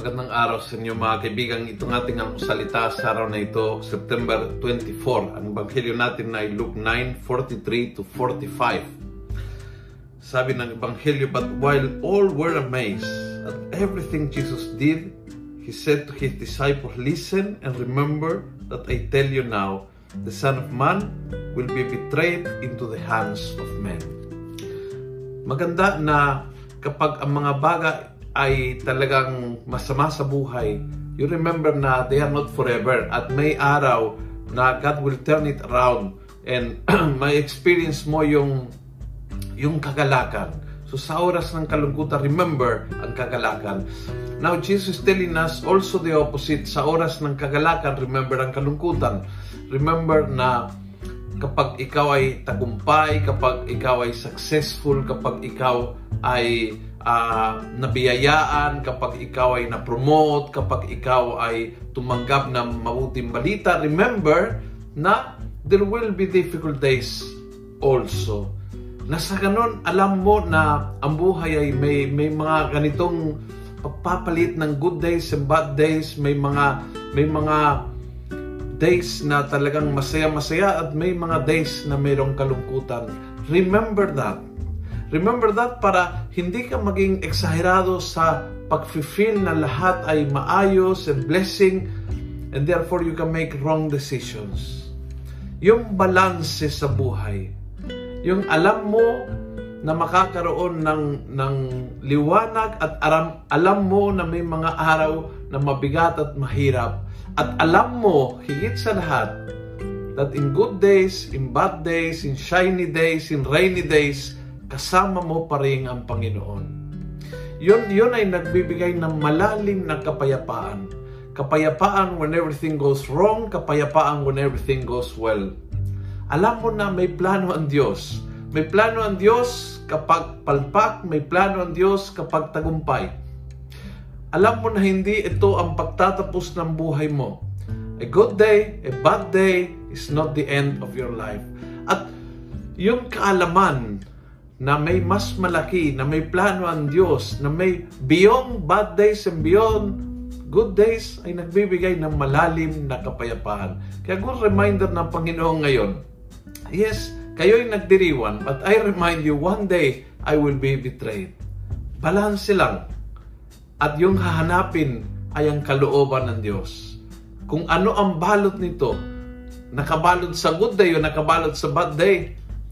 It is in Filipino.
araw sa inyo mga kaibigan. Itong ating salita sa araw na ito, September 24. Ang Ebanghelyo natin ay Luke 9, 43 to 45. Sabi ng Ebanghelyo, But while all were amazed at everything Jesus did, He said to His disciples, Listen and remember that I tell you now, the Son of Man will be betrayed into the hands of men. Maganda na kapag ang mga bagay ay talagang masama sa buhay, you remember na they are not forever at may araw na God will turn it around and may experience mo yung yung kagalakan. So sa oras ng kalungkutan, remember ang kagalakan. Now Jesus telling us also the opposite. Sa oras ng kagalakan, remember ang kalungkutan. Remember na kapag ikaw ay tagumpay, kapag ikaw ay successful, kapag ikaw ay uh, nabiyayaan, kapag ikaw ay na-promote, kapag ikaw ay tumanggap ng mabuting balita, remember na there will be difficult days also. Nasa ganun, alam mo na ang buhay ay may, may mga ganitong pagpapalit ng good days and bad days, may mga may mga days na talagang masaya-masaya at may mga days na mayroong kalungkutan. Remember that. Remember that para hindi ka maging eksaherado sa pag-feel na lahat ay maayos and blessing and therefore you can make wrong decisions. Yung balance sa buhay. Yung alam mo na makakaroon ng, ng liwanag at aram, alam mo na may mga araw na mabigat at mahirap. At alam mo, higit sa lahat, that in good days, in bad days, in shiny days, in rainy days, kasama mo pa rin ang Panginoon. Yun, yun ay nagbibigay ng malalim na kapayapaan. Kapayapaan when everything goes wrong, kapayapaan when everything goes well. Alam mo na may plano ang Diyos. May plano ang Diyos kapag palpak, may plano ang Diyos kapag tagumpay. Alam mo na hindi ito ang pagtatapos ng buhay mo. A good day, a bad day is not the end of your life. At yung kaalaman na may mas malaki, na may plano ang Diyos, na may beyond bad days and beyond good days ay nagbibigay ng malalim na kapayapaan. Kaya good reminder ng Panginoon ngayon, yes, kayo'y nagdiriwan, but I remind you, one day, I will be betrayed. Balanse lang. At yung hahanapin ay ang kalooban ng Diyos. Kung ano ang balot nito, nakabalot sa good day o nakabalot sa bad day,